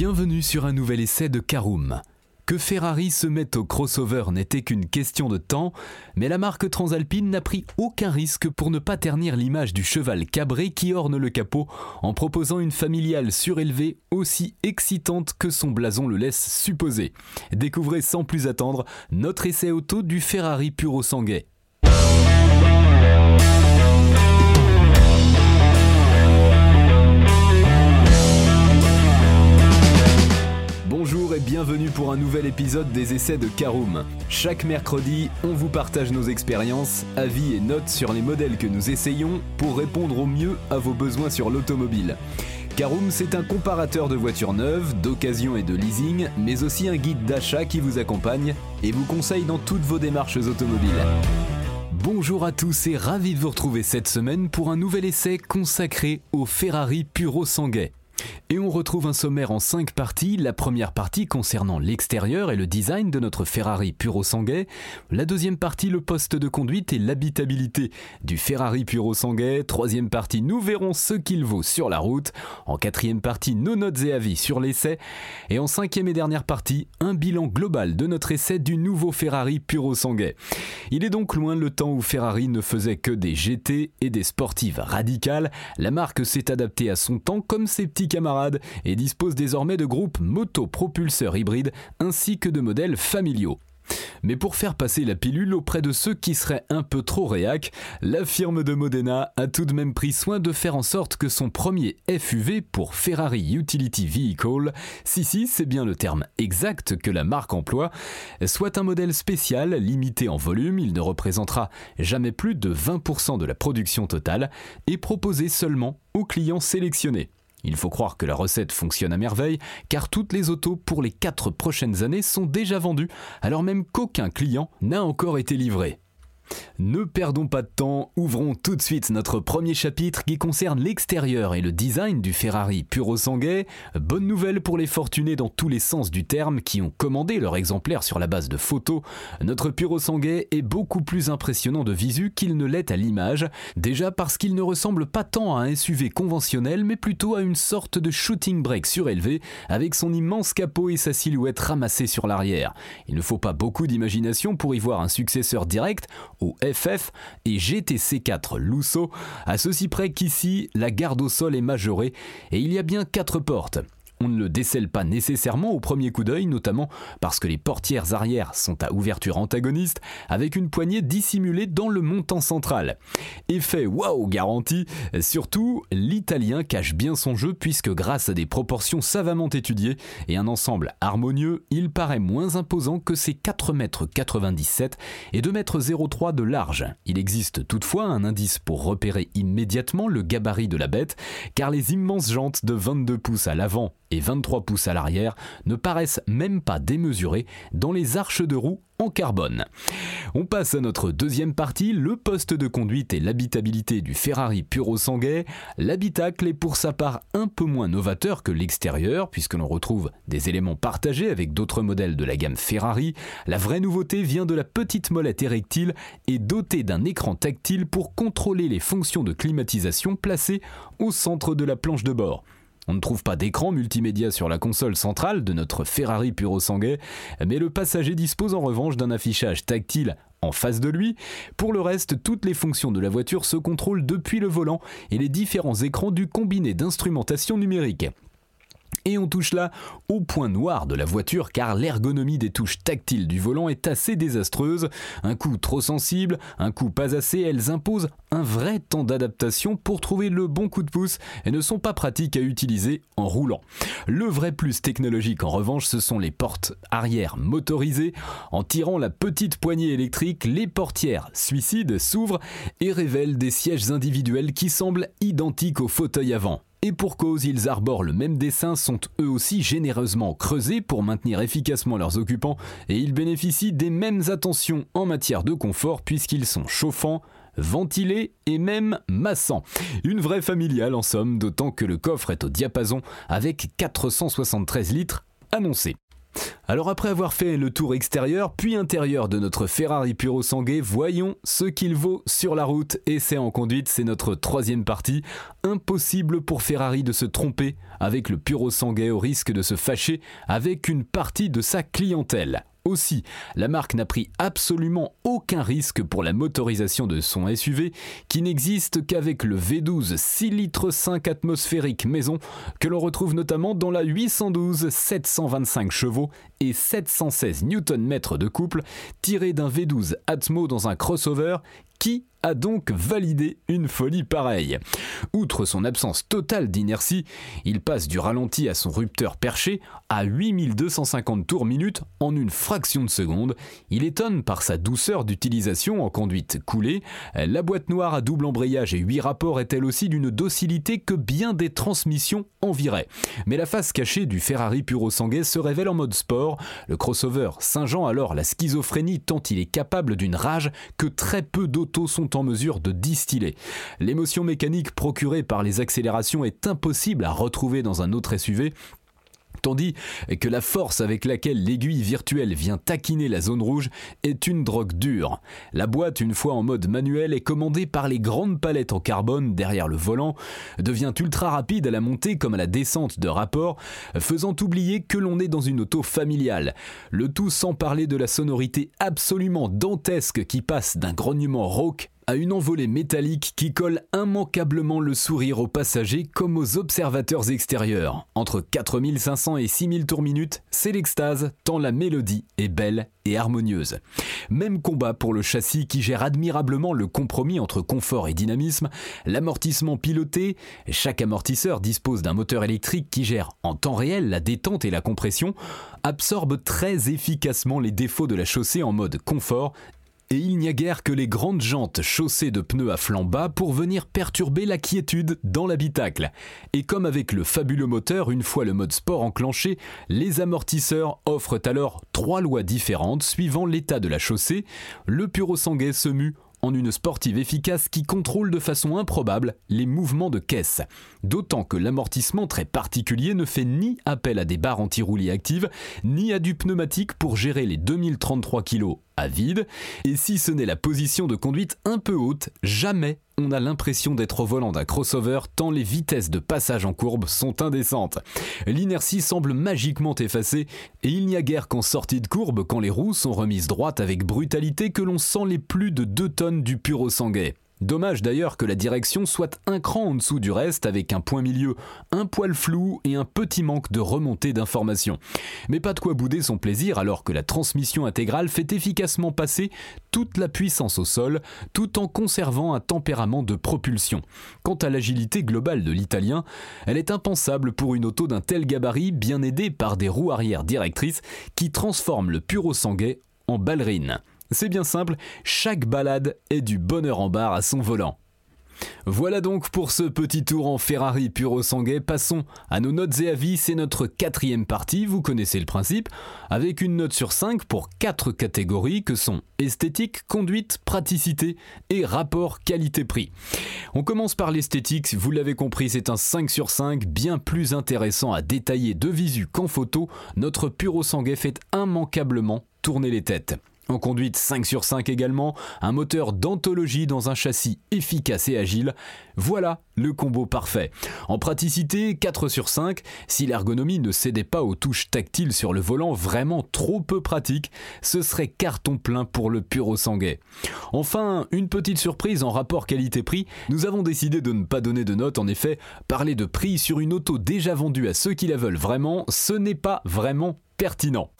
Bienvenue sur un nouvel essai de Caroom. Que Ferrari se mette au crossover n'était qu'une question de temps, mais la marque transalpine n'a pris aucun risque pour ne pas ternir l'image du cheval cabré qui orne le capot en proposant une familiale surélevée aussi excitante que son blason le laisse supposer. Découvrez sans plus attendre notre essai auto du Ferrari Puro Sanguet. Bienvenue pour un nouvel épisode des essais de Caroom. Chaque mercredi, on vous partage nos expériences, avis et notes sur les modèles que nous essayons pour répondre au mieux à vos besoins sur l'automobile. Caroom, c'est un comparateur de voitures neuves, d'occasion et de leasing, mais aussi un guide d'achat qui vous accompagne et vous conseille dans toutes vos démarches automobiles. Bonjour à tous et ravi de vous retrouver cette semaine pour un nouvel essai consacré au Ferrari Puro Sanguet. Et on retrouve un sommaire en cinq parties. La première partie concernant l'extérieur et le design de notre Ferrari Puro Sanguet. La deuxième partie, le poste de conduite et l'habitabilité du Ferrari Puro Sanguet. Troisième partie, nous verrons ce qu'il vaut sur la route. En quatrième partie, nos notes et avis sur l'essai. Et en cinquième et dernière partie, un bilan global de notre essai du nouveau Ferrari Puro Sanguet. Il est donc loin le temps où Ferrari ne faisait que des GT et des sportives radicales. La marque s'est adaptée à son temps comme ses petits camarades et dispose désormais de groupes moto-propulseurs hybrides ainsi que de modèles familiaux. Mais pour faire passer la pilule auprès de ceux qui seraient un peu trop réac, la firme de Modena a tout de même pris soin de faire en sorte que son premier FUV pour Ferrari Utility Vehicle, si si c'est bien le terme exact que la marque emploie, soit un modèle spécial limité en volume, il ne représentera jamais plus de 20% de la production totale, et proposé seulement aux clients sélectionnés. Il faut croire que la recette fonctionne à merveille, car toutes les autos pour les 4 prochaines années sont déjà vendues, alors même qu'aucun client n'a encore été livré. Ne perdons pas de temps, ouvrons tout de suite notre premier chapitre qui concerne l'extérieur et le design du Ferrari Puro Sanguet. Bonne nouvelle pour les fortunés dans tous les sens du terme qui ont commandé leur exemplaire sur la base de photos. Notre Puro Sanguet est beaucoup plus impressionnant de visu qu'il ne l'est à l'image, déjà parce qu'il ne ressemble pas tant à un SUV conventionnel mais plutôt à une sorte de shooting brake surélevé avec son immense capot et sa silhouette ramassée sur l'arrière. Il ne faut pas beaucoup d'imagination pour y voir un successeur direct au FF et GTC4 Lusso, à ceci près qu'ici, la garde au sol est majorée et il y a bien quatre portes. On ne le décèle pas nécessairement au premier coup d'œil, notamment parce que les portières arrière sont à ouverture antagoniste, avec une poignée dissimulée dans le montant central. Effet waouh garanti, surtout l'italien cache bien son jeu puisque grâce à des proportions savamment étudiées et un ensemble harmonieux, il paraît moins imposant que ses 4,97 m et 2,03 m de large. Il existe toutefois un indice pour repérer immédiatement le gabarit de la bête, car les immenses jantes de 22 pouces à l'avant et 23 pouces à l'arrière ne paraissent même pas démesurés dans les arches de roue en carbone. On passe à notre deuxième partie, le poste de conduite et l'habitabilité du Ferrari Puro Sanguet. L'habitacle est pour sa part un peu moins novateur que l'extérieur, puisque l'on retrouve des éléments partagés avec d'autres modèles de la gamme Ferrari. La vraie nouveauté vient de la petite molette érectile et dotée d'un écran tactile pour contrôler les fonctions de climatisation placées au centre de la planche de bord. On ne trouve pas d'écran multimédia sur la console centrale de notre Ferrari Puro Sanguet, mais le passager dispose en revanche d'un affichage tactile en face de lui. Pour le reste, toutes les fonctions de la voiture se contrôlent depuis le volant et les différents écrans du combiné d'instrumentation numérique. Et on touche là au point noir de la voiture car l'ergonomie des touches tactiles du volant est assez désastreuse. Un coup trop sensible, un coup pas assez, elles imposent un vrai temps d'adaptation pour trouver le bon coup de pouce et ne sont pas pratiques à utiliser en roulant. Le vrai plus technologique en revanche, ce sont les portes arrière motorisées. En tirant la petite poignée électrique, les portières suicides s'ouvrent et révèlent des sièges individuels qui semblent identiques au fauteuil avant. Et pour cause, ils arborent le même dessin, sont eux aussi généreusement creusés pour maintenir efficacement leurs occupants, et ils bénéficient des mêmes attentions en matière de confort puisqu'ils sont chauffants, ventilés et même massants. Une vraie familiale en somme, d'autant que le coffre est au diapason avec 473 litres annoncés. Alors après avoir fait le tour extérieur puis intérieur de notre Ferrari Puro Sangue, voyons ce qu'il vaut sur la route. Et c'est en conduite, c'est notre troisième partie. Impossible pour Ferrari de se tromper avec le Puro Sangue au risque de se fâcher avec une partie de sa clientèle. Aussi, la marque n'a pris absolument aucun risque pour la motorisation de son SUV qui n'existe qu'avec le V12 6 litres 5 atmosphérique maison que l'on retrouve notamment dans la 812 725 chevaux et 716 Nm de couple tiré d'un V12 Atmo dans un crossover qui a donc validé une folie pareille. Outre son absence totale d'inertie, il passe du ralenti à son rupteur perché à 8250 tours minute en une fraction de seconde. Il étonne par sa douceur d'utilisation en conduite coulée. La boîte noire à double embrayage et 8 rapports est elle aussi d'une docilité que bien des transmissions enviraient. Mais la face cachée du Ferrari Puro Sangue se révèle en mode sport. Le crossover Saint-Jean alors la schizophrénie tant il est capable d'une rage que très peu d'autos sont en mesure de distiller. L'émotion mécanique procurée par les accélérations est impossible à retrouver dans un autre SUV Tandis que la force avec laquelle l'aiguille virtuelle vient taquiner la zone rouge est une drogue dure. La boîte, une fois en mode manuel, est commandée par les grandes palettes en carbone derrière le volant, devient ultra rapide à la montée comme à la descente de rapport, faisant oublier que l'on est dans une auto familiale. Le tout sans parler de la sonorité absolument dantesque qui passe d'un grognement rauque une envolée métallique qui colle immanquablement le sourire aux passagers comme aux observateurs extérieurs. Entre 4500 et 6000 tours minutes, c'est l'extase tant la mélodie est belle et harmonieuse. Même combat pour le châssis qui gère admirablement le compromis entre confort et dynamisme, l'amortissement piloté, chaque amortisseur dispose d'un moteur électrique qui gère en temps réel la détente et la compression, absorbe très efficacement les défauts de la chaussée en mode confort et il n'y a guère que les grandes jantes chaussées de pneus à flanc bas pour venir perturber la quiétude dans l'habitacle. Et comme avec le fabuleux moteur, une fois le mode sport enclenché, les amortisseurs offrent alors trois lois différentes suivant l'état de la chaussée. Le Puro Sanguet se mue en une sportive efficace qui contrôle de façon improbable les mouvements de caisse. D'autant que l'amortissement très particulier ne fait ni appel à des barres anti-roulis actives, ni à du pneumatique pour gérer les 2033 kg vide. Et si ce n'est la position de conduite un peu haute, jamais on a l'impression d'être au volant d'un crossover tant les vitesses de passage en courbe sont indécentes. L'inertie semble magiquement effacée et il n'y a guère qu'en sortie de courbe quand les roues sont remises droites avec brutalité que l'on sent les plus de 2 tonnes du pur sanguet. Dommage d'ailleurs que la direction soit un cran en dessous du reste avec un point milieu un poil flou et un petit manque de remontée d'informations. Mais pas de quoi bouder son plaisir alors que la transmission intégrale fait efficacement passer toute la puissance au sol tout en conservant un tempérament de propulsion. Quant à l'agilité globale de l'italien, elle est impensable pour une auto d'un tel gabarit bien aidée par des roues arrière directrices qui transforment le puro sanguet en ballerine. C'est bien simple, chaque balade est du bonheur en barre à son volant. Voilà donc pour ce petit tour en Ferrari Puro Sanguet. Passons à nos notes et avis. C'est notre quatrième partie, vous connaissez le principe, avec une note sur 5 pour quatre catégories que sont esthétique, conduite, praticité et rapport qualité-prix. On commence par l'esthétique, vous l'avez compris, c'est un 5 sur 5, bien plus intéressant à détailler de visu qu'en photo. Notre Puro Sanguet fait immanquablement tourner les têtes. En conduite 5 sur 5 également, un moteur d'anthologie dans un châssis efficace et agile. Voilà le combo parfait. En praticité 4 sur 5, si l'ergonomie ne cédait pas aux touches tactiles sur le volant vraiment trop peu pratique, ce serait carton plein pour le pur sanguet. Enfin, une petite surprise en rapport qualité-prix, nous avons décidé de ne pas donner de notes en effet, parler de prix sur une auto déjà vendue à ceux qui la veulent vraiment, ce n'est pas vraiment pertinent.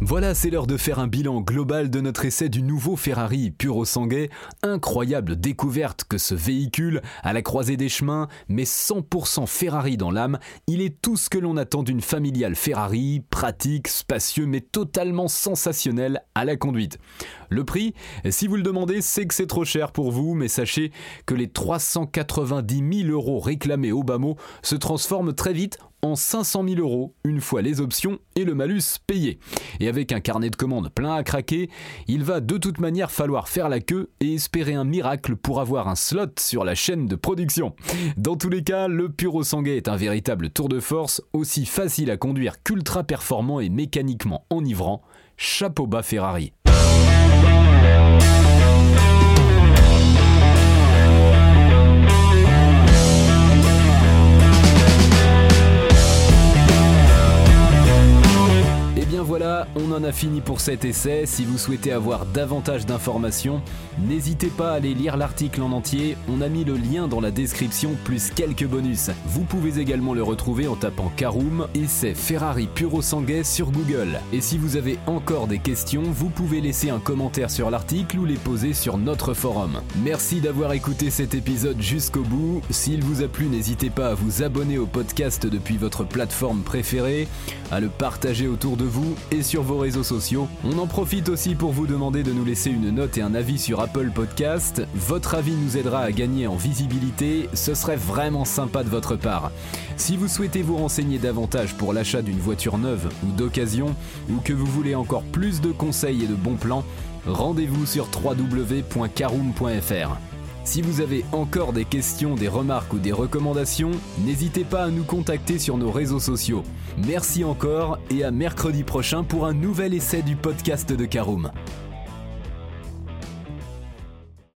Voilà, c'est l'heure de faire un bilan global de notre essai du nouveau Ferrari Puro Sangue. Incroyable découverte que ce véhicule, à la croisée des chemins, mais 100% Ferrari dans l'âme, il est tout ce que l'on attend d'une familiale Ferrari, pratique, spacieux, mais totalement sensationnel à la conduite. Le prix, si vous le demandez, c'est que c'est trop cher pour vous, mais sachez que les 390 000 euros réclamés au bas se transforment très vite en 500 000 euros une fois les options et le malus payé. Et avec un carnet de commandes plein à craquer, il va de toute manière falloir faire la queue et espérer un miracle pour avoir un slot sur la chaîne de production. Dans tous les cas, le Puro Sanguet est un véritable tour de force, aussi facile à conduire qu'ultra performant et mécaniquement enivrant. Chapeau bas Ferrari. On en a fini pour cet essai. Si vous souhaitez avoir davantage d'informations, n'hésitez pas à aller lire l'article en entier. On a mis le lien dans la description plus quelques bonus. Vous pouvez également le retrouver en tapant Caroom c'est Ferrari Puro Sanguet sur Google. Et si vous avez encore des questions, vous pouvez laisser un commentaire sur l'article ou les poser sur notre forum. Merci d'avoir écouté cet épisode jusqu'au bout. S'il vous a plu, n'hésitez pas à vous abonner au podcast depuis votre plateforme préférée, à le partager autour de vous et vos réseaux sociaux. On en profite aussi pour vous demander de nous laisser une note et un avis sur Apple Podcast. Votre avis nous aidera à gagner en visibilité, ce serait vraiment sympa de votre part. Si vous souhaitez vous renseigner davantage pour l'achat d'une voiture neuve ou d'occasion, ou que vous voulez encore plus de conseils et de bons plans, rendez-vous sur www.caroom.fr. Si vous avez encore des questions, des remarques ou des recommandations, n'hésitez pas à nous contacter sur nos réseaux sociaux. Merci encore et à mercredi prochain pour un nouvel essai du podcast de Caroom.